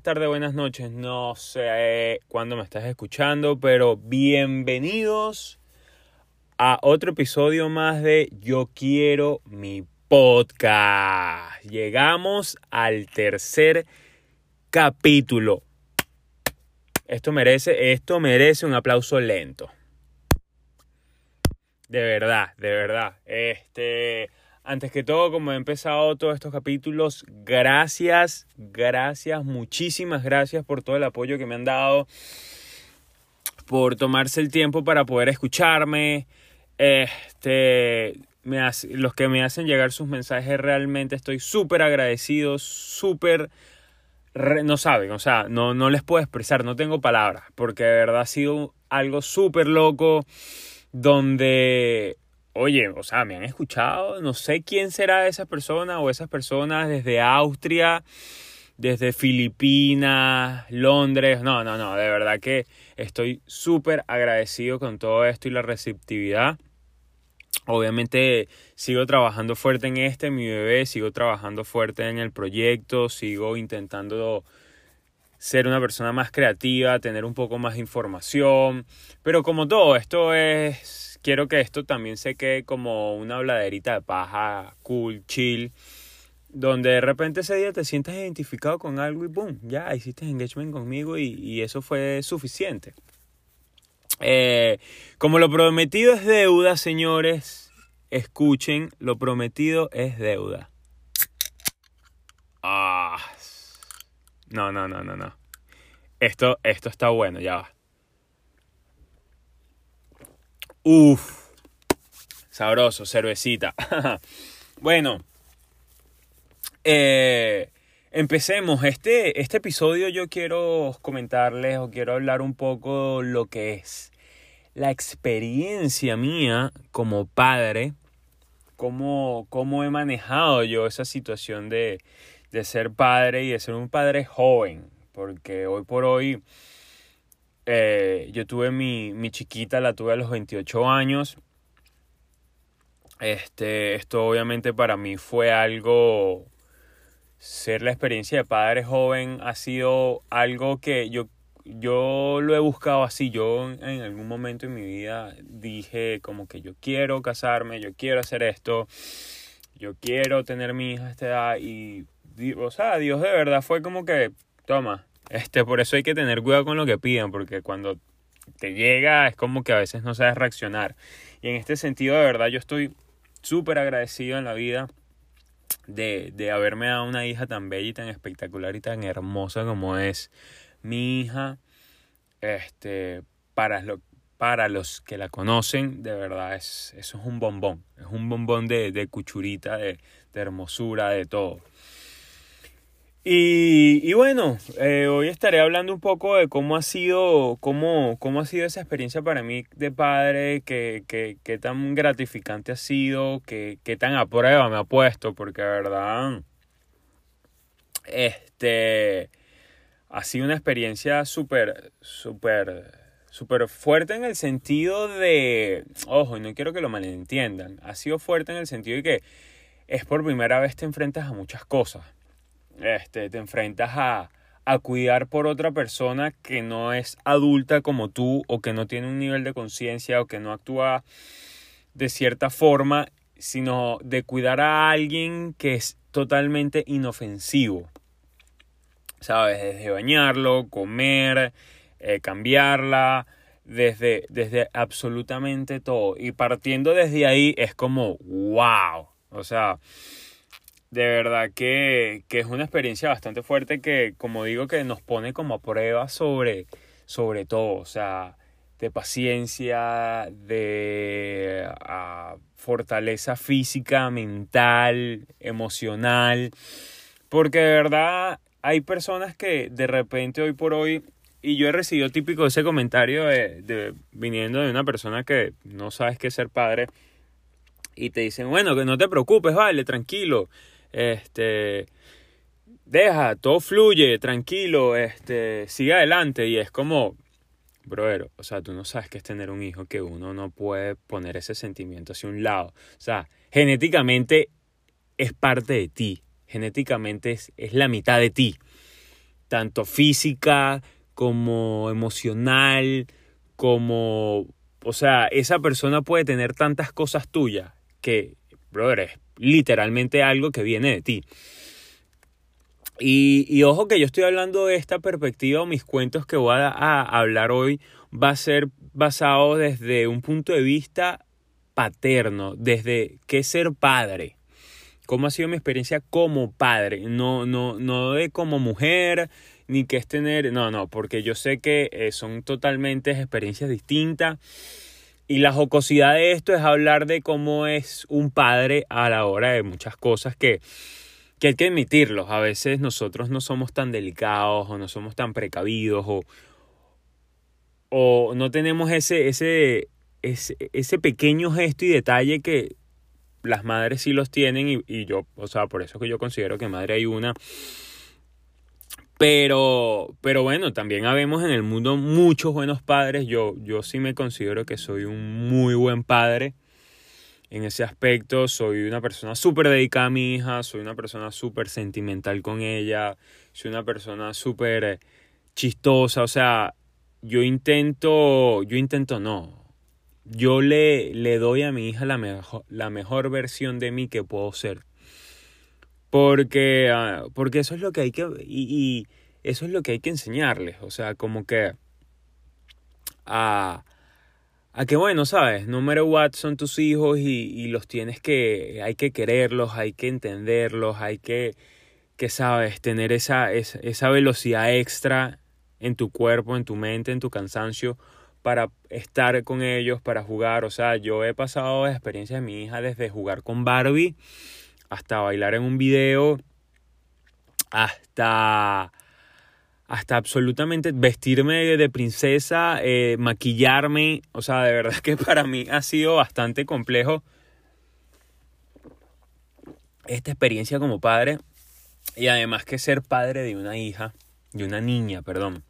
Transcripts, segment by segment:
buenas tardes, buenas noches. No sé cuándo me estás escuchando, pero bienvenidos a otro episodio más de Yo quiero mi podcast. Llegamos al tercer capítulo. Esto merece, esto merece un aplauso lento. De verdad, de verdad. Este, antes que todo, como he empezado todos estos capítulos, gracias, gracias, muchísimas gracias por todo el apoyo que me han dado, por tomarse el tiempo para poder escucharme. Este, los que me hacen llegar sus mensajes realmente estoy súper agradecido, súper no saben, o sea, no, no les puedo expresar, no tengo palabras, porque de verdad ha sido algo súper loco donde, oye, o sea, me han escuchado, no sé quién será esa persona o esas personas desde Austria, desde Filipinas, Londres, no, no, no, de verdad que estoy súper agradecido con todo esto y la receptividad. Obviamente sigo trabajando fuerte en este, mi bebé, sigo trabajando fuerte en el proyecto, sigo intentando ser una persona más creativa, tener un poco más de información, pero como todo, esto es, quiero que esto también se quede como una habladerita de paja, cool, chill, donde de repente ese día te sientas identificado con algo y boom, ya hiciste engagement conmigo y, y eso fue suficiente. Eh, como lo prometido es deuda, señores, escuchen, lo prometido es deuda. Ah. No, no, no, no, no. Esto, esto está bueno, ya va. Uf. Sabroso, cervecita. bueno. Eh, empecemos. Este, este episodio yo quiero comentarles o quiero hablar un poco lo que es la experiencia mía como padre, cómo, cómo he manejado yo esa situación de, de ser padre y de ser un padre joven, porque hoy por hoy eh, yo tuve mi, mi chiquita, la tuve a los 28 años. Este, esto obviamente para mí fue algo, ser la experiencia de padre joven ha sido algo que yo yo lo he buscado así. Yo en algún momento en mi vida dije como que yo quiero casarme, yo quiero hacer esto, yo quiero tener mi hija a esta edad y, o sea, Dios de verdad fue como que, toma, este, por eso hay que tener cuidado con lo que piden, porque cuando te llega es como que a veces no sabes reaccionar. Y en este sentido, de verdad, yo estoy súper agradecido en la vida de, de haberme dado una hija tan bella y tan espectacular y tan hermosa como es mi hija, este, para, lo, para los que la conocen, de verdad, es, eso es un bombón. Es un bombón de, de cuchurita, de, de, hermosura, de todo. Y, y bueno, eh, hoy estaré hablando un poco de cómo ha sido, cómo, cómo ha sido esa experiencia para mí de padre, qué que, que, tan gratificante ha sido, qué tan a prueba me ha puesto, porque de verdad, este, ha sido una experiencia súper, súper, súper fuerte en el sentido de, ojo, y no quiero que lo malentiendan, ha sido fuerte en el sentido de que es por primera vez te enfrentas a muchas cosas. Este, te enfrentas a, a cuidar por otra persona que no es adulta como tú o que no tiene un nivel de conciencia o que no actúa de cierta forma, sino de cuidar a alguien que es totalmente inofensivo. ¿sabes? Desde bañarlo, comer, eh, cambiarla, desde, desde absolutamente todo. Y partiendo desde ahí es como, wow. O sea, de verdad que, que, es una experiencia bastante fuerte que, como digo, que nos pone como a prueba sobre, sobre todo. O sea, de paciencia, de ah, fortaleza física, mental, emocional. Porque de verdad hay personas que de repente hoy por hoy, y yo he recibido típico ese comentario de, viniendo de una persona que no sabes qué ser padre, y te dicen, bueno, que no te preocupes, vale, tranquilo, este, deja, todo fluye, tranquilo, este, sigue adelante, y es como, brother, o sea, tú no sabes qué es tener un hijo que uno no puede poner ese sentimiento hacia un lado, o sea, genéticamente es parte de ti, genéticamente es, es la mitad de ti. tanto física como emocional, como, o sea, esa persona puede tener tantas cosas tuyas que, brother, literalmente algo que viene de ti. Y, y, ojo que yo estoy hablando de esta perspectiva mis cuentos que voy a, a, hablar hoy va a ser basado desde un punto de vista paterno, desde qué ser padre, cómo ha sido mi experiencia como padre, no, no, no de como mujer, ni qué es tener, no, no, porque yo sé que eh, son totalmente experiencias distintas. Y la jocosidad de esto es hablar de cómo es un padre a la hora de muchas cosas que, que hay que admitirlos. A veces nosotros no somos tan delicados o no somos tan precavidos o, o no tenemos ese, ese, ese, ese pequeño gesto y detalle que las madres sí los tienen y, y, yo, o sea, por eso que yo considero que madre hay una. Pero, pero bueno, también habemos en el mundo muchos buenos padres. Yo, yo sí me considero que soy un muy buen padre. En ese aspecto, soy una persona súper dedicada a mi hija, soy una persona súper sentimental con ella, soy una persona súper chistosa. O sea, yo intento, yo intento no, yo le, le doy a mi hija la mejor, la mejor versión de mí que puedo ser. Porque, ah, porque eso es lo que hay que, y, eso es lo que hay que enseñarles, o sea, como que a, a que bueno, sabes, no matter what son tus hijos y, y los tienes que, hay que quererlos, hay que entenderlos, hay que, que sabes, tener esa, esa, esa velocidad extra en tu cuerpo, en tu mente, en tu cansancio, para estar con ellos, para jugar. O sea, yo he pasado experiencias de mi hija desde jugar con Barbie hasta bailar en un video, hasta hasta absolutamente vestirme de princesa, eh, maquillarme, o sea, de verdad que para mí ha sido bastante complejo esta experiencia como padre y además que ser padre de una hija, de una niña, perdón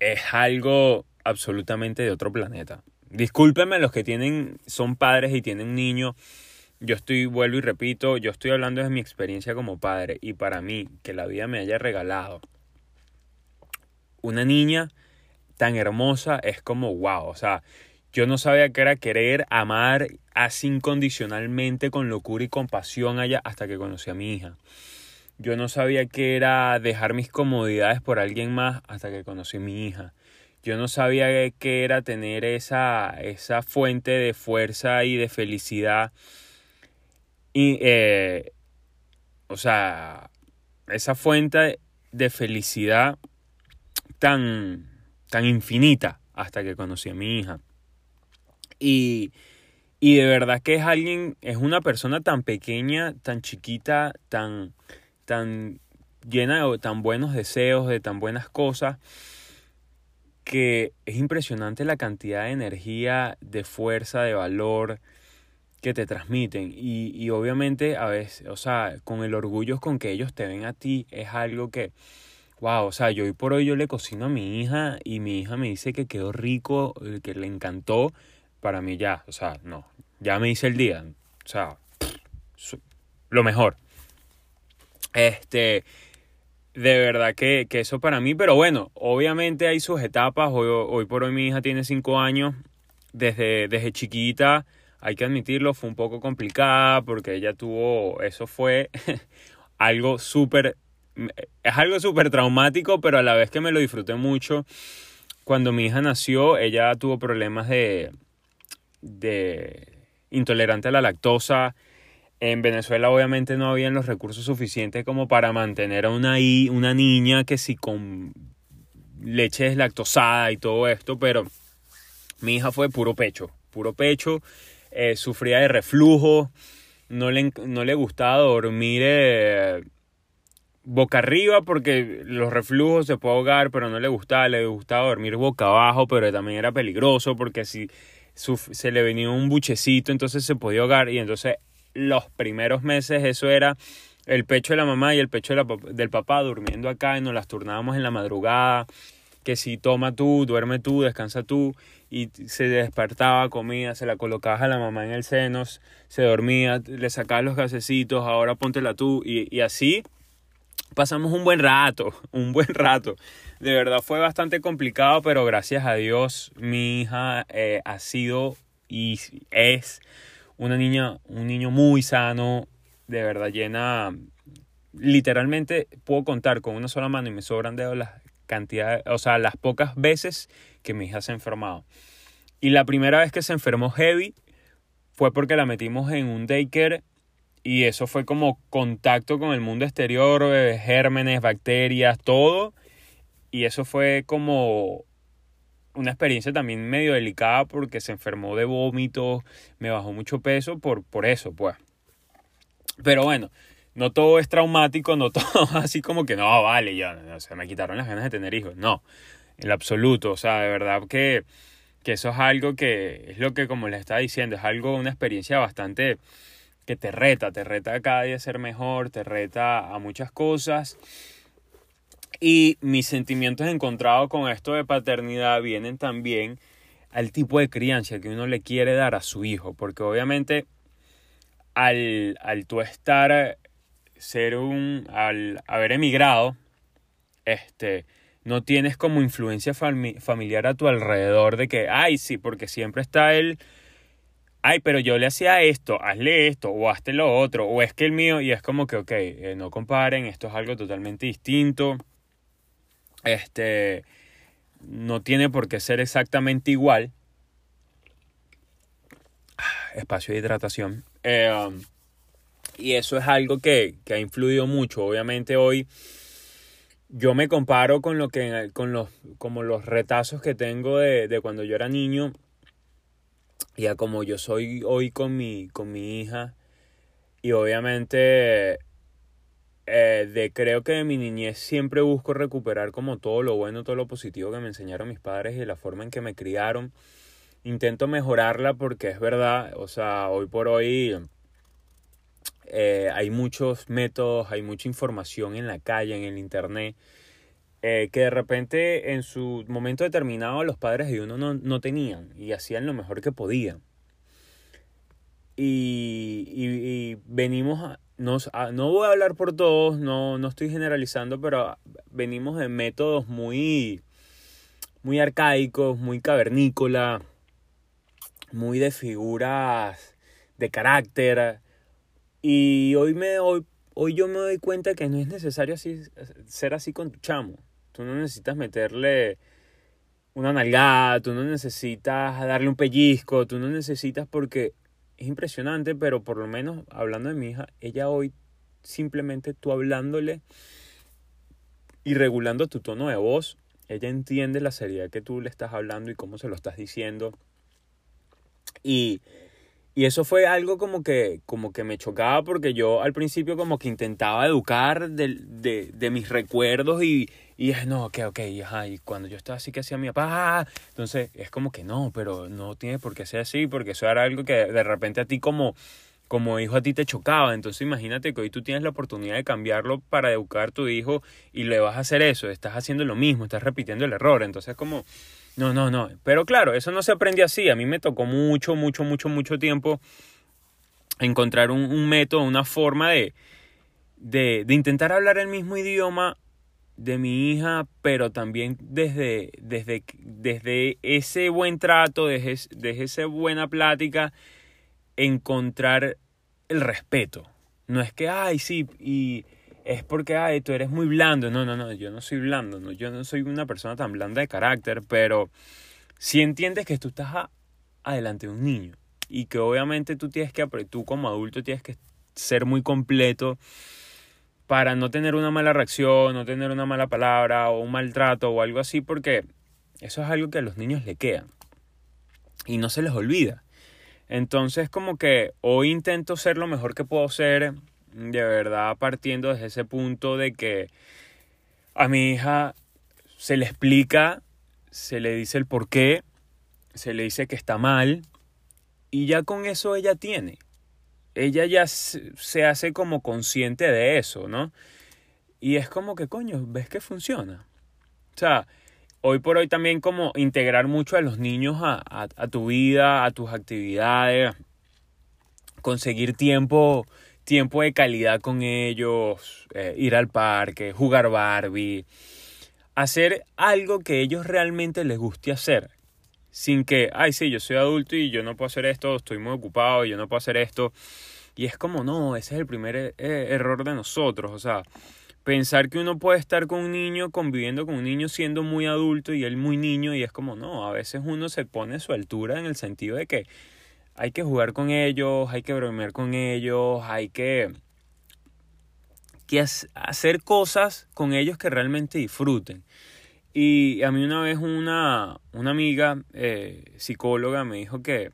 es algo absolutamente de otro planeta. Discúlpenme los que tienen, son padres y tienen niños. Yo estoy, vuelvo y repito, yo estoy hablando de mi experiencia como padre y para mí, que la vida me haya regalado una niña tan hermosa es como wow, o sea, yo no sabía que era querer amar así incondicionalmente con locura y compasión allá hasta que conocí a mi hija. Yo no sabía que era dejar mis comodidades por alguien más hasta que conocí a mi hija. Yo no sabía que era tener esa, esa fuente de fuerza y de felicidad. Y, eh, o sea, esa fuente de felicidad tan, tan infinita hasta que conocí a mi hija. Y, y de verdad que es alguien, es una persona tan pequeña, tan chiquita, tan, tan llena de tan buenos deseos, de tan buenas cosas, que es impresionante la cantidad de energía, de fuerza, de valor que te transmiten. Y, y obviamente a veces, o sea, con el orgullo con que ellos te ven a ti, es algo que, wow, o sea, yo hoy por hoy yo le cocino a mi hija y mi hija me dice que quedó rico, eh, que le encantó, para mí ya, o sea, no, ya me hice el día, o sea, lo mejor. Este, de verdad que, que, eso para mí, pero bueno, obviamente hay sus etapas. Hoy, hoy por hoy mi hija tiene cinco años. Desde, desde chiquita, hay que admitirlo, fue un poco complicada porque ella tuvo, eso fue algo súper, es algo súper traumático, pero a la vez que me lo disfruté mucho. Cuando mi hija nació, ella tuvo problemas de, de intolerante a la lactosa en Venezuela obviamente no habían los recursos suficientes como para mantener a una, una niña que si con leche deslactosada y todo esto, pero mi hija fue puro pecho, puro pecho, eh, sufría de reflujo, no le, no le gustaba dormir eh, boca arriba porque los reflujos se puede ahogar, pero no le gustaba, le gustaba dormir boca abajo, pero también era peligroso porque si se le venía un buchecito, entonces se podía ahogar y entonces los primeros meses eso era el pecho de la mamá y el pecho del papá durmiendo acá y nos las turnábamos en la madrugada, que si toma tú, duerme tú, descansa tú, y se despertaba, comía, se la colocabas a la mamá en el seno, se dormía, le sacabas los gasecitos, ahora póntela tú, y, y así pasamos un buen rato, un buen rato. De verdad fue bastante complicado, pero gracias a Dios mi hija eh, ha sido y es una niña, un niño muy sano, de verdad llena, literalmente puedo contar con una sola mano y me sobran dedos las cantidades, o sea, las pocas veces que mi hija se ha enfermado. Y la primera vez que se enfermó heavy fue porque la metimos en un daycare y eso fue como contacto con el mundo exterior, eh, gérmenes, bacterias, todo. Y eso fue como una experiencia también medio delicada porque se enfermó de vómitos, me bajó mucho peso por, por eso, pues. Pero bueno, no todo es traumático, no todo así como que no, vale, ya, o sea, me quitaron las ganas de tener hijos. No, en absoluto, o sea, de verdad que, que eso es algo que es lo que, como les estaba diciendo, es algo, una experiencia bastante que te reta, te reta cada día a ser mejor, te reta a muchas cosas. Y mis sentimientos encontrados con esto de paternidad vienen también al tipo de crianza que uno le quiere dar a su hijo, porque obviamente al, al tú estar, ser un, al haber emigrado, este, no tienes como influencia familiar a tu alrededor de que, ay, sí, porque siempre está el ay, pero yo le hacía esto, hazle esto, o hazte lo otro, o es que el mío, y es como que, ok, eh, no comparen, esto es algo totalmente distinto. Este, no tiene por qué ser exactamente igual. Espacio de hidratación. Eh, um, y eso es algo que, que, ha influido mucho. Obviamente hoy yo me comparo con lo que con los como los retazos que tengo de, de cuando yo era niño ya como yo soy hoy con mi, con mi hija y obviamente eh, de creo que de mi niñez siempre busco recuperar como todo lo bueno, todo lo positivo que me enseñaron mis padres y la forma en que me criaron. Intento mejorarla porque es verdad, o sea, hoy por hoy eh, hay muchos métodos, hay mucha información en la calle, en el internet eh, que de repente en su momento determinado los padres de uno no, tenían y hacían lo mejor que podían. Y, venimos a, nos, no voy a hablar por todos, no, no estoy generalizando, pero venimos de métodos muy, muy arcaicos, muy cavernícola, muy de figuras de carácter. Y hoy, me, hoy, hoy yo me doy cuenta que no es necesario así, ser así con tu chamo. Tú no necesitas meterle una nalgada, tú no necesitas darle un pellizco, tú no necesitas porque es impresionante, pero por lo menos hablando de mi hija, ella hoy simplemente tú hablándole y regulando tu tono de voz, ella entiende la seriedad que tú le estás hablando y cómo se lo estás diciendo. Y, y eso fue algo como que, como que me chocaba porque yo al principio como que intentaba educar de, de, de mis recuerdos y, y es, no, ok, ok, ajá, y cuando yo estaba así que hacía mi papá, entonces es como que no, pero no tiene por qué ser así, porque eso era algo que de repente a ti como, como hijo a ti te chocaba, entonces imagínate que hoy tú tienes la oportunidad de cambiarlo para educar a tu hijo y le vas a hacer eso, estás haciendo lo mismo, estás repitiendo el error, entonces como, no, no, no, pero claro, eso no se aprende así, a mí me tocó mucho, mucho, mucho, mucho tiempo encontrar un, método, una forma de, de, de intentar hablar el mismo idioma de mi hija, pero también desde, desde, desde ese buen trato, desde, desde esa buena plática, encontrar el respeto. No es que, ay, sí, y es porque, ay, tú eres muy blando. No, no, no, yo no soy blando, no, yo no soy una persona tan blanda de carácter, pero si entiendes que tú estás adelante de un niño y que obviamente tú tienes que, tú como adulto tienes que ser muy completo para no tener una mala reacción, no tener una mala palabra o un maltrato o algo así, porque eso es algo que a los niños le queda y no se les olvida. Entonces como que hoy intento ser lo mejor que puedo ser, de verdad partiendo desde ese punto de que a mi hija se le explica, se le dice el por qué, se le dice que está mal y ya con eso ella tiene ella ya se hace como consciente de eso, ¿no? Y es como que, coño, ves que funciona. O sea, hoy por hoy también como integrar mucho a los niños a, a, tu vida, a tus actividades, conseguir tiempo, tiempo de calidad con ellos, eh, ir al parque, jugar Barbie, hacer algo que ellos realmente les guste hacer, sin que, ay, sí, yo soy adulto y yo no puedo hacer esto, estoy muy ocupado y yo no puedo hacer esto. Y es como, no, ese es el primer eh, error de nosotros, o sea, pensar que uno puede estar con un niño, conviviendo con un niño siendo muy adulto y él muy niño y es como, no, a veces uno se pone a su altura en el sentido de que hay que jugar con ellos, hay que bromear con ellos, hay que, que hacer cosas con ellos que realmente disfruten. Y a mí una vez una, una amiga eh, psicóloga me dijo que,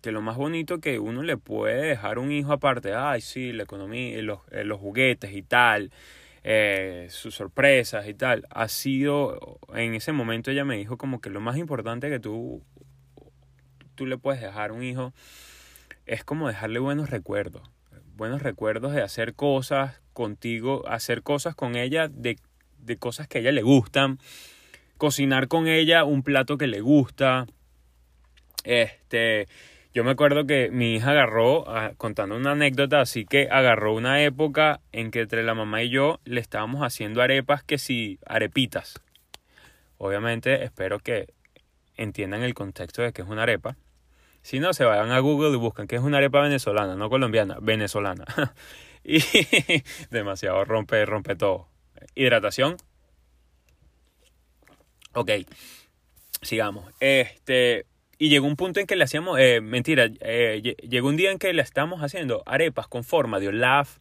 que lo más bonito que uno le puede dejar un hijo aparte, ay sí, la economía, los, eh, los juguetes y tal, eh, sus sorpresas y tal, ha sido, en ese momento ella me dijo como que lo más importante que tú, tú le puedes dejar a un hijo es como dejarle buenos recuerdos, buenos recuerdos de hacer cosas contigo, hacer cosas con ella, de, de cosas que a ella le gustan, cocinar con ella un plato que le gusta, este, yo me acuerdo que mi hija agarró, ah, contando una anécdota, así que agarró una época en que entre la mamá y yo le estábamos haciendo arepas que si arepitas. Obviamente espero que entiendan el contexto de que es una arepa. Si no, se vayan a Google y buscan que es una arepa venezolana, no colombiana, venezolana. y demasiado rompe, rompe todo. Hidratación. Ok, sigamos. Este, y llegó un punto en que le hacíamos, eh, mentira, eh, llegó un día en que le estábamos haciendo arepas con forma de Olaf,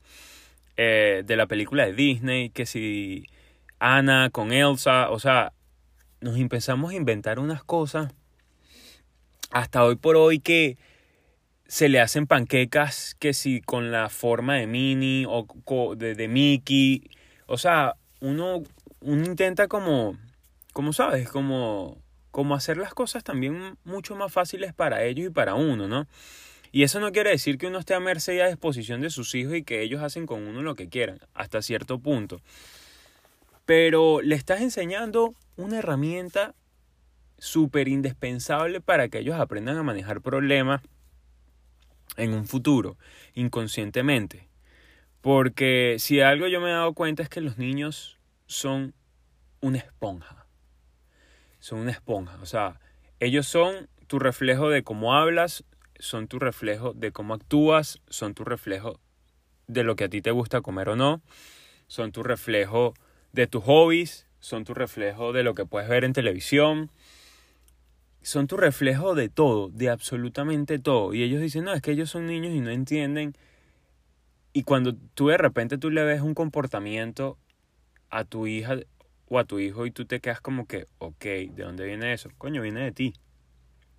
eh, de la película de Disney, que si Ana con Elsa, o sea, nos empezamos a inventar unas cosas hasta hoy por hoy que se le hacen panquecas que si con la forma de Minnie o de, de Mickey, o sea, uno, uno intenta como, como sabes, como como hacer las cosas también mucho más fáciles para ellos y para uno, ¿no? Y eso no quiere decir que uno esté a merced y a disposición de sus hijos y que ellos hacen con uno lo que quieran, hasta cierto punto. Pero le estás enseñando una herramienta súper indispensable para que ellos aprendan a manejar problemas en un futuro, inconscientemente. Porque si algo yo me he dado cuenta es que los niños son una esponja son una esponja. O sea, ellos son tu reflejo de cómo hablas, son tu reflejo de cómo actúas, son tu reflejo de lo que a ti te gusta comer o no, son tu reflejo de tus hobbies, son tu reflejo de lo que puedes ver en televisión, son tu reflejo de todo, de absolutamente todo. Y ellos dicen, no, es que ellos son niños y no entienden. Y cuando tú de repente tú le ves un comportamiento a tu hija o a tu hijo y tú te quedas como que, ok, ¿de dónde viene eso? Coño, viene de ti.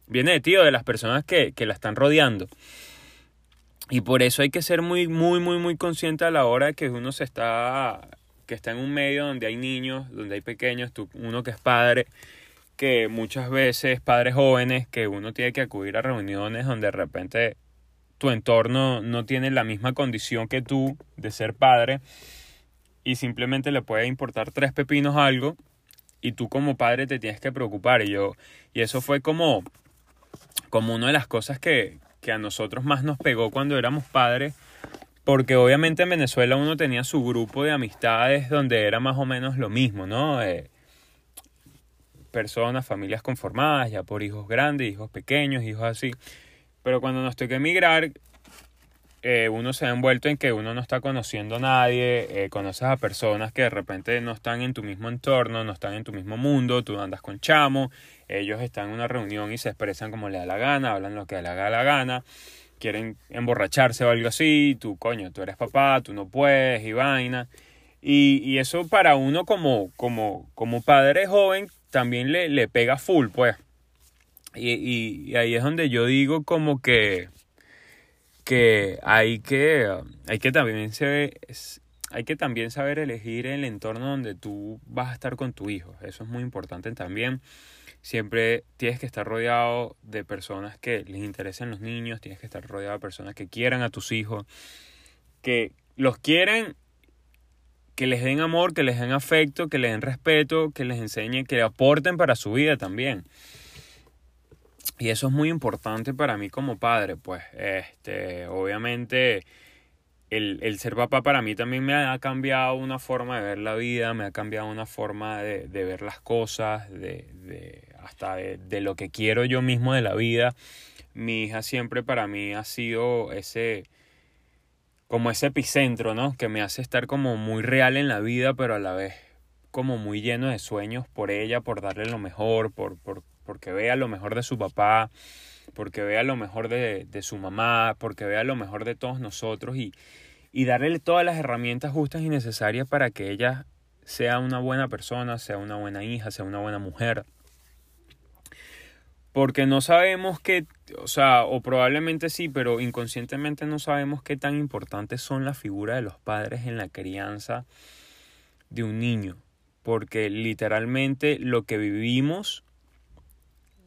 Viene de ti o de las personas que, que la están rodeando. Y por eso hay que ser muy, muy, muy, muy consciente a la hora de que uno se está, que está en un medio donde hay niños, donde hay pequeños, tú, uno que es padre, que muchas veces padres jóvenes, que uno tiene que acudir a reuniones donde de repente tu entorno no tiene la misma condición que tú de ser padre y simplemente le puede importar tres pepinos algo y tú como padre te tienes que preocupar y yo y eso fue como como una de las cosas que, que a nosotros más nos pegó cuando éramos padres porque obviamente en Venezuela uno tenía su grupo de amistades donde era más o menos lo mismo, ¿no? Eh, personas, familias conformadas, ya por hijos grandes, hijos pequeños, hijos así. Pero cuando nos tocó emigrar, eh, uno se ha envuelto en que uno no está conociendo a nadie, eh, conoces a personas que de repente no están en tu mismo entorno, no están en tu mismo mundo, tú andas con chamo, ellos están en una reunión y se expresan como le da la gana, hablan lo que le da la gana, quieren emborracharse o algo así, tú coño, tú eres papá, tú no puedes y vaina. Y, y eso para uno como, como, como padre joven también le, le pega full, pues. y, y ahí es donde yo digo como que que hay que, hay que también hay que también saber elegir el entorno donde tú vas a estar con tu hijo. Eso es muy importante también. Siempre tienes que estar rodeado de personas que les interesen los niños, tienes que estar rodeado de personas que quieran a tus hijos, que los quieren, que les den amor, que les den afecto, que les den respeto, que les enseñen, que aporten para su vida también. Y eso es muy importante para mí como padre, pues, este, obviamente el, el, ser papá para mí también me ha cambiado una forma de ver la vida, me ha cambiado una forma de, de ver las cosas, de, de hasta de, de, lo que quiero yo mismo de la vida. Mi hija siempre para mí ha sido ese como ese epicentro, ¿no? Que me hace estar como muy real en la vida, pero a la vez como muy lleno de sueños por ella, por darle lo mejor, por, por porque vea lo mejor de su papá, porque vea lo mejor de, de su mamá, porque vea lo mejor de todos nosotros y, y darle todas las herramientas justas y necesarias para que ella sea una buena persona, sea una buena hija, sea una buena mujer. Porque no sabemos qué, o sea, o probablemente sí, pero inconscientemente no sabemos qué tan importantes son las figuras de los padres en la crianza de un niño. Porque literalmente lo que vivimos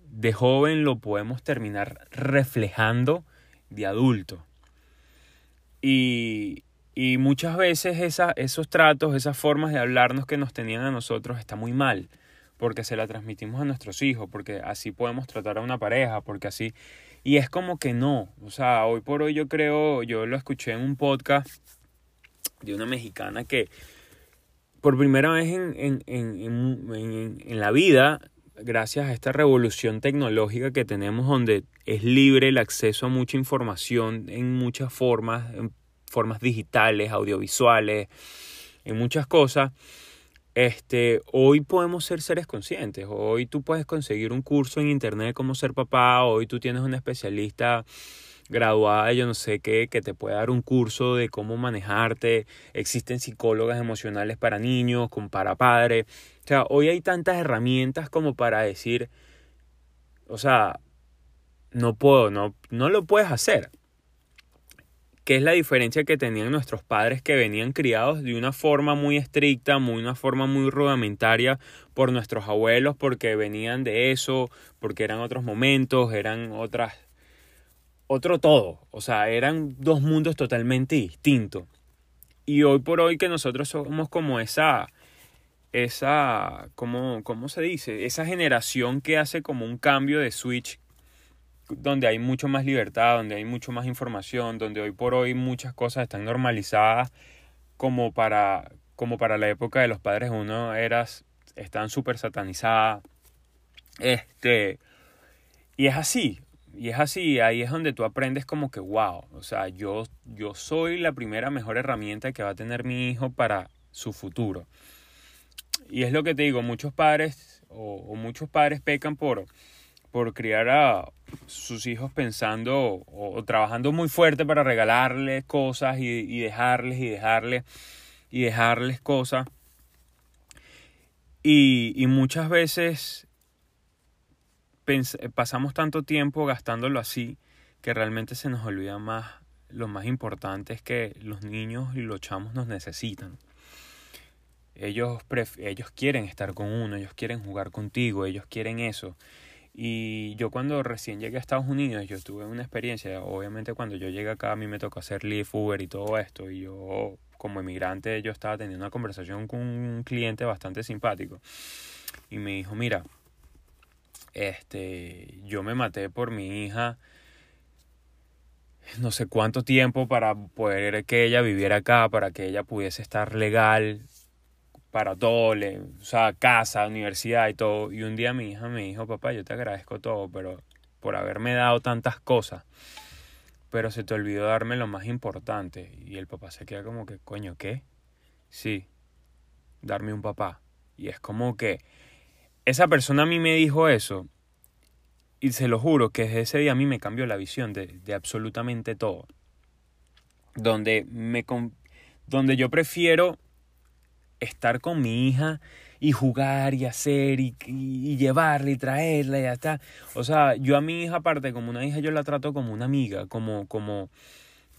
de joven lo podemos terminar reflejando de adulto. Y, y muchas veces esos tratos, esas formas de hablarnos que nos tenían a nosotros está muy mal, porque se la transmitimos a nuestros hijos, porque así podemos tratar a una pareja, porque así... Y es como que no, o sea, hoy por hoy yo creo, yo lo escuché en un podcast de una mexicana que por primera vez en, en, en, en, la vida gracias a esta revolución tecnológica que tenemos donde es libre el acceso a mucha información en muchas formas, en formas digitales, audiovisuales, en muchas cosas, este, hoy podemos ser seres conscientes. Hoy tú puedes conseguir un curso en internet de cómo ser papá, hoy tú tienes un especialista graduada, yo no sé qué, que te puede dar un curso de cómo manejarte. Existen psicólogas emocionales para niños, como para padres. O sea, hoy hay tantas herramientas como para decir, o sea, no puedo, no, no lo puedes hacer. ¿Qué es la diferencia que tenían nuestros padres que venían criados de una forma muy estricta, muy una forma muy rudimentaria por nuestros abuelos, porque venían de eso, porque eran otros momentos, eran otras otro todo. O sea, eran dos mundos totalmente distintos. Y hoy por hoy que nosotros somos como esa, esa, ¿cómo, ¿cómo se dice? Esa generación que hace como un cambio de switch donde hay mucho más libertad, donde hay mucho más información, donde hoy por hoy muchas cosas están normalizadas como para, como para la época de los padres uno eras, están súper satanizadas. Este, y es así, y es así, ahí es donde tú aprendes como que, wow, o sea, yo, yo soy la primera mejor herramienta que va a tener mi hijo para su futuro. Y es lo que te digo, muchos padres o, muchos padres pecan por, por criar a sus hijos pensando o, trabajando muy fuerte para regalarles cosas y, y dejarles y dejarles y dejarles cosas. Y, y muchas veces pasamos tanto tiempo gastándolo así que realmente se nos olvida más lo más importante es que los niños y los chamos nos necesitan. Ellos, ellos quieren estar con uno, ellos quieren jugar contigo, ellos quieren eso. Y yo cuando recién llegué a Estados Unidos, yo tuve una experiencia, obviamente cuando yo llegué acá a mí me tocó hacer Lyft, Uber y todo esto, y yo como emigrante yo estaba teniendo una conversación con un cliente bastante simpático. Y me dijo, mira, este, yo me maté por mi hija no sé cuánto tiempo para poder que ella viviera acá, para que ella pudiese estar legal para todo, o sea, casa, universidad y todo. Y un día mi hija me dijo, papá, yo te agradezco todo, pero por haberme dado tantas cosas, pero se te olvidó darme lo más importante. Y el papá se queda como que, coño, ¿qué? Sí, darme un papá. Y es como que esa persona a mí me dijo eso y se lo juro que desde ese día a mí me cambió la visión de, de absolutamente todo. Donde, me, donde yo prefiero estar con mi hija y jugar y hacer y, llevarla y traerla y ya está. O sea, yo a mi hija aparte como una hija yo la trato como una amiga, como, como,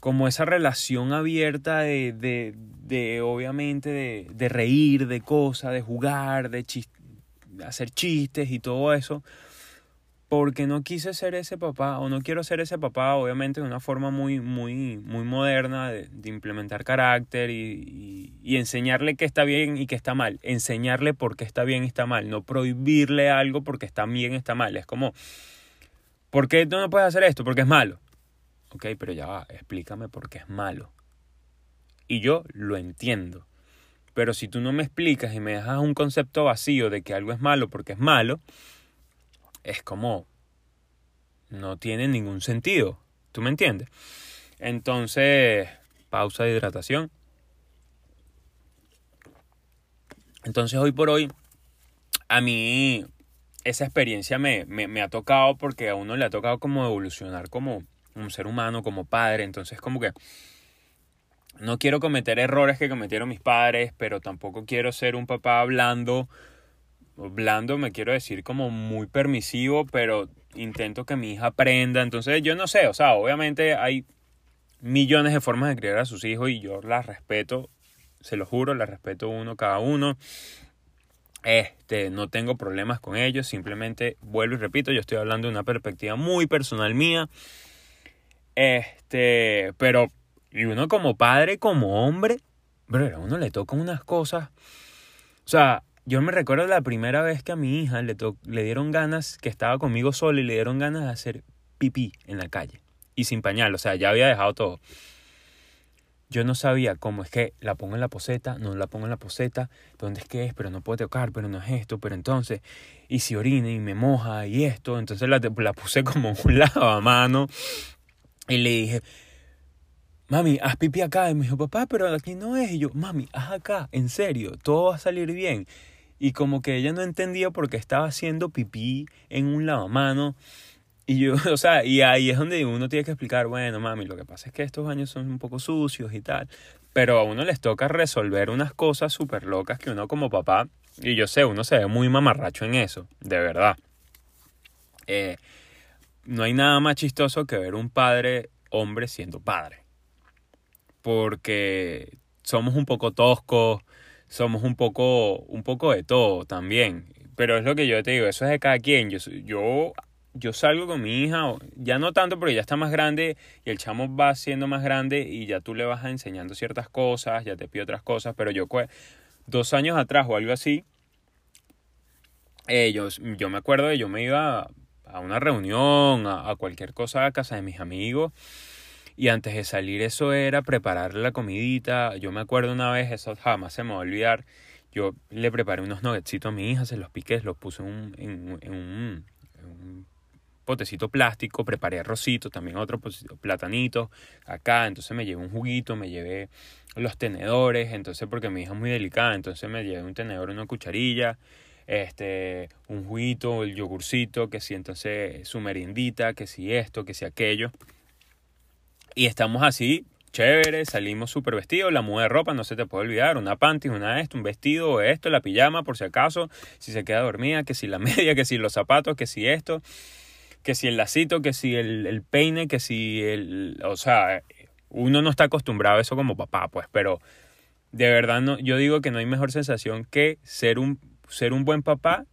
como esa relación abierta de, de, de obviamente, de, de reír, de cosas, de jugar, de chist hacer chistes y todo eso, porque no quise ser ese papá o no quiero ser ese papá, obviamente de una forma muy, muy, muy moderna de, implementar carácter y, enseñarle que está bien y que está mal, enseñarle por qué está bien y está mal, no prohibirle algo porque está bien está mal, es como, ¿por qué tú no puedes hacer esto? Porque es malo. Ok, pero ya va, explícame por qué es malo. y yo lo entiendo. Pero si tú no me explicas y me dejas un concepto vacío de que algo es malo porque es malo, es como no tiene ningún sentido. ¿Tú me entiendes? Entonces, pausa de hidratación. Entonces, hoy por hoy, a mí esa experiencia me, me, ha tocado porque a uno le ha tocado como evolucionar como un ser humano, como padre. Entonces, como que no quiero cometer errores que cometieron mis padres, pero tampoco quiero ser un papá blando. Blando me quiero decir como muy permisivo, pero intento que mi hija aprenda. Entonces yo no sé, o sea, obviamente hay millones de formas de criar a sus hijos y yo las respeto, se lo juro, las respeto uno cada uno. Este, no tengo problemas con ellos, simplemente vuelvo y repito, yo estoy hablando de una perspectiva muy personal mía. Este, pero y uno como padre, como hombre, pero a uno le tocan unas cosas. O sea, yo me recuerdo la primera vez que a mi hija le, dieron ganas, que estaba conmigo sola y le dieron ganas de hacer pipí en la calle. Y sin pañal, o sea, ya había dejado todo. Yo no sabía cómo es que la pongo en la poseta, no la pongo en la poseta, dónde es que es, pero no puedo tocar, pero no es esto, pero entonces, y si orina y me moja y esto, entonces la, la puse como un lavamano y le dije, mami, haz pipí acá. Y me dijo, papá, pero aquí no es. Y yo, mami, haz acá, en serio, todo va a salir bien. Y como que ella no entendía por qué estaba haciendo pipí en un lavamano. Y yo, o sea, y ahí es donde uno tiene que explicar, bueno, mami, lo que pasa es que estos baños son un poco sucios y tal. Pero a uno les toca resolver unas cosas súper locas que uno como papá, y yo sé, uno se ve muy mamarracho en eso, de verdad. Eh, no hay nada más chistoso que ver un padre hombre siendo padre porque somos un poco toscos, somos un poco, un poco de todo también. Pero es lo que yo te digo, eso es de cada quien. Yo, yo, yo salgo con mi hija, ya no tanto porque ya está más grande y el chamo va siendo más grande y ya tú le vas enseñando ciertas cosas, ya te pide otras cosas, pero yo dos años atrás o algo así, ellos, yo me acuerdo de yo me iba a una reunión, a cualquier cosa a casa de mis amigos y antes de salir eso era prepararle la comidita. Yo me acuerdo una vez, eso jamás se me va a olvidar. Yo le preparé unos nuggetscitos a mi hija, se los piqué, los puse en, un, potecito plástico, preparé arrocito, también otro platanito acá, entonces me llevé un juguito, me llevé los tenedores, entonces porque mi hija es muy delicada, entonces me llevé un tenedor, una cucharilla, este, un juguito, el yogurcito, que si entonces su merindita, que si esto, que si aquello. Y estamos así, chévere, salimos súper vestidos, la muda de ropa, no se te puede olvidar, una panty, una esto, un vestido, esto, la pijama, por si acaso, si se queda dormida, que si la media, que si los zapatos, que si esto, que si el lacito, que si el, el peine, que si el... O sea, uno no está acostumbrado a eso como papá, pues, pero de verdad no, yo digo que no hay mejor sensación que ser un, ser un buen papá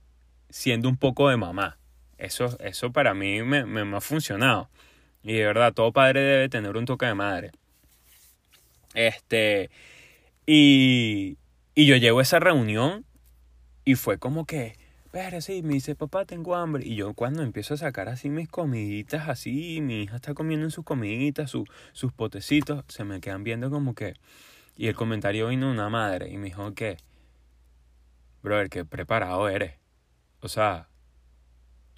siendo un poco de mamá. Eso, eso para mí me, me ha funcionado. Y de verdad, todo padre debe tener un toque de madre. Este. Y, y yo llego a esa reunión y fue como que, pero sí, me dice, papá, tengo hambre. Y yo cuando empiezo a sacar así mis comiditas, así, mi hija está comiendo en sus comiditas, sus potecitos, se me quedan viendo como que... Y el comentario vino una madre y me dijo que, brother, qué preparado eres. O sea,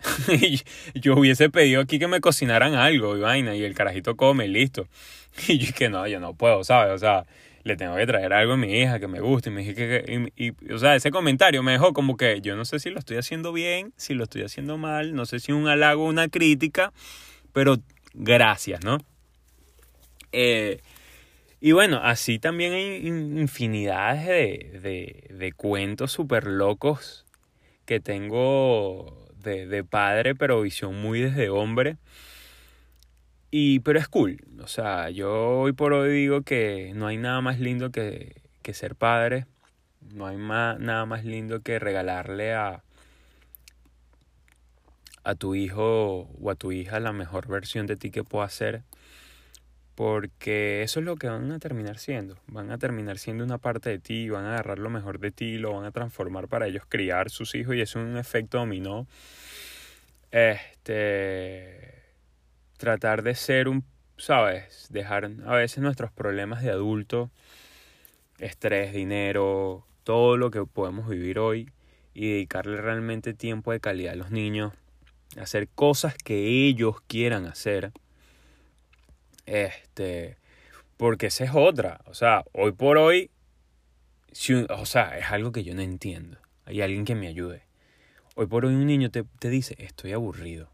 yo hubiese pedido aquí que me cocinaran algo y vaina, y el carajito come, listo. Y yo que no, yo no puedo, ¿sabes? O sea, le tengo que traer algo a mi hija que me guste. Y me dije que, o sea, ese comentario me dejó como que yo no sé si lo estoy haciendo bien, si lo estoy haciendo mal, no sé si un halago una crítica, pero gracias, ¿no? Eh, y bueno, así también hay infinidades de, de, de cuentos súper locos que tengo de, padre, pero visión muy desde hombre. Y, pero es cool. O sea, yo hoy por hoy digo que no hay nada más lindo que, que ser padre. No hay más, nada más lindo que regalarle a, a tu hijo o a tu hija la mejor versión de ti que pueda ser porque eso es lo que van a terminar siendo. Van a terminar siendo una parte de ti, van a agarrar lo mejor de ti, lo van a transformar para ellos criar sus hijos y es un efecto dominó. Este tratar de ser un, sabes, dejar a veces nuestros problemas de adulto estrés, dinero, todo lo que podemos vivir hoy y dedicarle realmente tiempo de calidad a los niños, hacer cosas que ellos quieran hacer. Este, porque esa es otra, o sea, hoy por hoy, si, o sea, es algo que yo no entiendo. Hay alguien que me ayude. Hoy por hoy un niño te, te dice, estoy aburrido.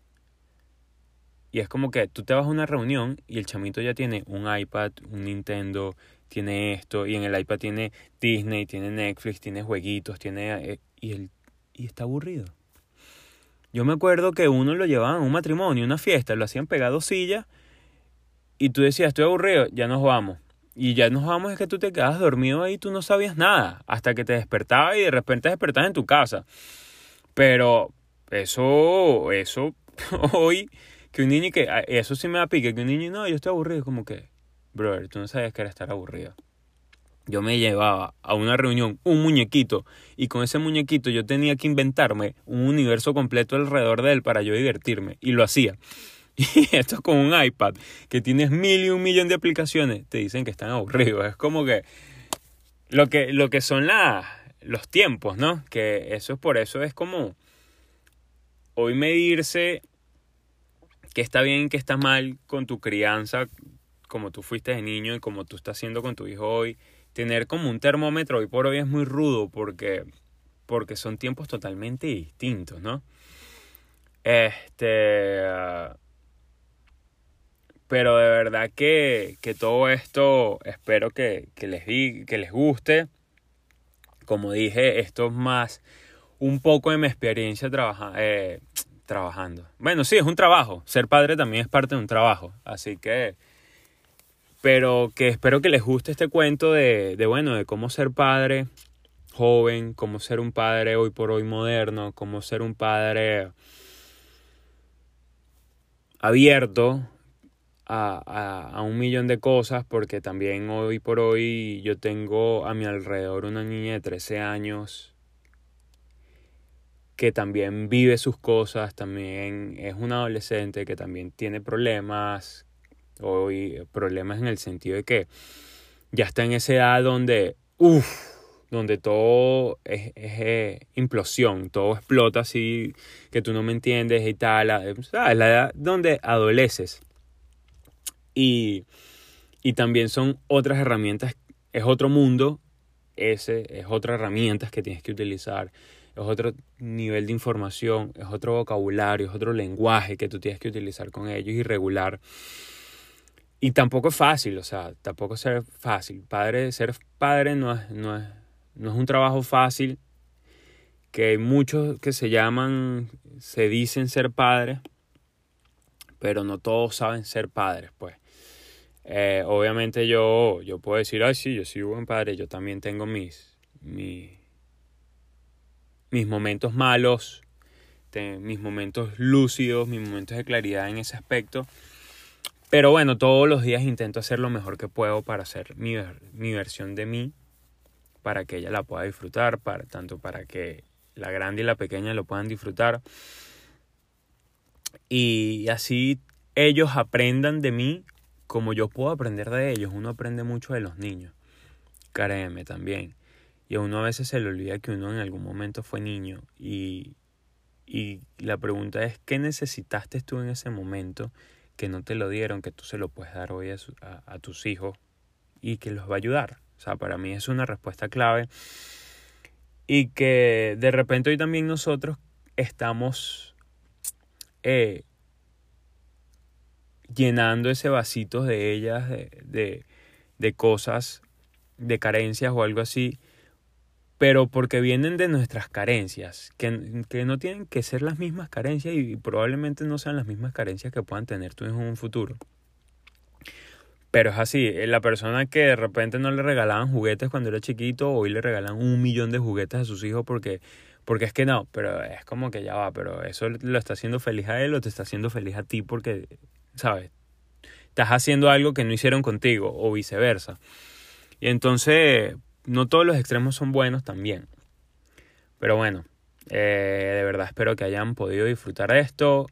Y es como que tú te vas a una reunión y el chamito ya tiene un iPad, un Nintendo, tiene esto, y en el iPad tiene Disney, tiene Netflix, tiene jueguitos, tiene... Eh, y, él, y está aburrido. Yo me acuerdo que uno lo llevaban a un matrimonio, una fiesta, lo hacían pegado sillas, y tú decías, estoy aburrido, ya nos vamos. Y ya nos vamos es que tú te quedas dormido ahí, tú no sabías nada, hasta que te despertabas y de repente despertas en tu casa. Pero eso, eso, hoy que un niño que, ah, eso sí me da pique, que un niño, no, yo estoy aburrido, como que, brother, tú no sabes que era estar aburrido. Yo me llevaba a una reunión un muñequito y con ese muñequito yo tenía que inventarme un universo completo alrededor de él para yo divertirme y lo hacía. Y esto con un iPad que tienes mil y un millón de aplicaciones, te dicen que están aburridos. Es como que lo que, lo que son la, los tiempos, ¿no? Que eso es por eso es como hoy medirse que está bien, que está mal con tu crianza, como tú fuiste de niño y como tú estás haciendo con tu hijo hoy. Tener como un termómetro hoy por hoy es muy rudo porque, porque son tiempos totalmente distintos, ¿no? Este. Pero de verdad que, que todo esto espero que, que les, que les guste. Como dije, esto es más un poco de mi experiencia trabajando. Eh, trabajando. Bueno, sí, es un trabajo. Ser padre también es parte de un trabajo. Así que... Pero que espero que les guste este cuento de, de bueno, de cómo ser padre joven, cómo ser un padre hoy por hoy moderno, cómo ser un padre abierto a, a, a, un millón de cosas, porque también hoy por hoy yo tengo a mi alrededor una niña de 13 años que también vive sus cosas, también es un adolescente que también tiene problemas, hoy problemas en el sentido de que ya está en esa edad donde, uff, donde todo es, es, implosión, todo explota así, que tú no me entiendes y tal, es la edad donde adoleces. Y, y también son otras herramientas, es otro mundo, ese es otra herramientas que tienes que utilizar es otro nivel de información, es otro vocabulario, es otro lenguaje que tú tienes que utilizar con ellos y regular. Y tampoco es fácil, o sea, tampoco es fácil. Padre, ser padre no es, no es, no es un trabajo fácil, que hay muchos que se llaman, se dicen ser padres, pero no todos saben ser padres, pues. Eh, obviamente yo, yo puedo decir, ay, sí, yo soy buen padre, yo también tengo mis, mis, mis momentos malos, mis momentos lúcidos, mis momentos de claridad en ese aspecto. Pero bueno, todos los días intento hacer lo mejor que puedo para hacer mi, mi versión de mí, para que ella la pueda disfrutar, para, tanto para que la grande y la pequeña lo puedan disfrutar. Y así ellos aprendan de mí como yo puedo aprender de ellos. Uno aprende mucho de los niños. Créeme también. Y a uno a veces se le olvida que uno en algún momento fue niño. Y, y la pregunta es, ¿qué necesitaste tú en ese momento que no te lo dieron, que tú se lo puedes dar hoy a, a, tus hijos y que los va a ayudar? O sea, para mí es una respuesta clave. Y que de repente hoy también nosotros estamos eh, llenando ese vasito de ellas, de, de, cosas, de carencias o algo así, pero porque vienen de nuestras carencias, que, que, no tienen que ser las mismas carencias y probablemente no sean las mismas carencias que puedan tener tú en un futuro. Pero es así, eh, la persona que de repente no le regalaban juguetes cuando era chiquito, hoy le regalan un millón de juguetes a sus hijos porque, porque es que no, pero es como que ya va, pero eso lo está haciendo feliz a él o te está haciendo feliz a ti porque, ¿sabes? Estás haciendo algo que no hicieron contigo o viceversa. Y entonces, no todos los extremos son buenos también. Pero bueno, eh, de verdad espero que hayan podido disfrutar de esto.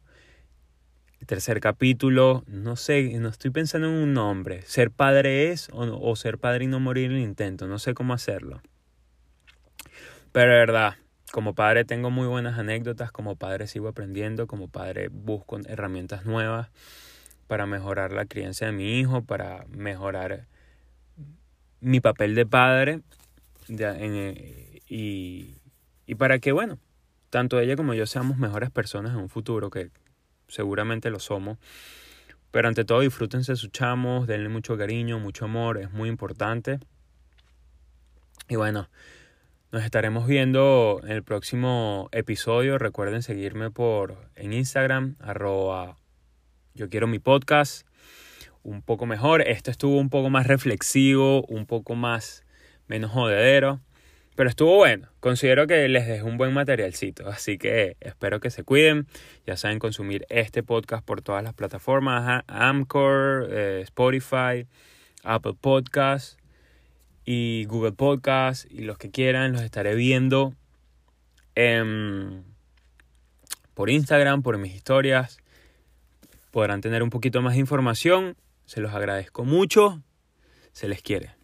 tercer capítulo, no sé, no estoy pensando en un nombre. Ser padre es o, o ser padre y no morir en el intento, no sé cómo hacerlo. Pero de verdad, como padre tengo muy buenas anécdotas, como padre sigo aprendiendo, como padre busco herramientas nuevas para mejorar la crianza de mi hijo, para mejorar mi papel de padre y, y para que, bueno, tanto ella como yo seamos mejores personas en un futuro, que seguramente lo somos. Pero ante todo disfrútense sus chamos, denle mucho cariño, mucho amor, es muy importante. Y bueno, nos estaremos viendo en el próximo episodio. Recuerden seguirme por en Instagram, arroba yo quiero mi podcast. Un poco mejor. Esto estuvo un poco más reflexivo, un poco más menos jodedero. Pero estuvo bueno. Considero que les dejé un buen materialcito. Así que espero que se cuiden. Ya saben consumir este podcast por todas las plataformas. Amcor, eh, Spotify, Apple Podcasts y Google Podcast y los que quieran los estaré viendo por Instagram, por mis historias. Podrán tener un poquito más de información. Se los agradezco mucho. Se les quiere.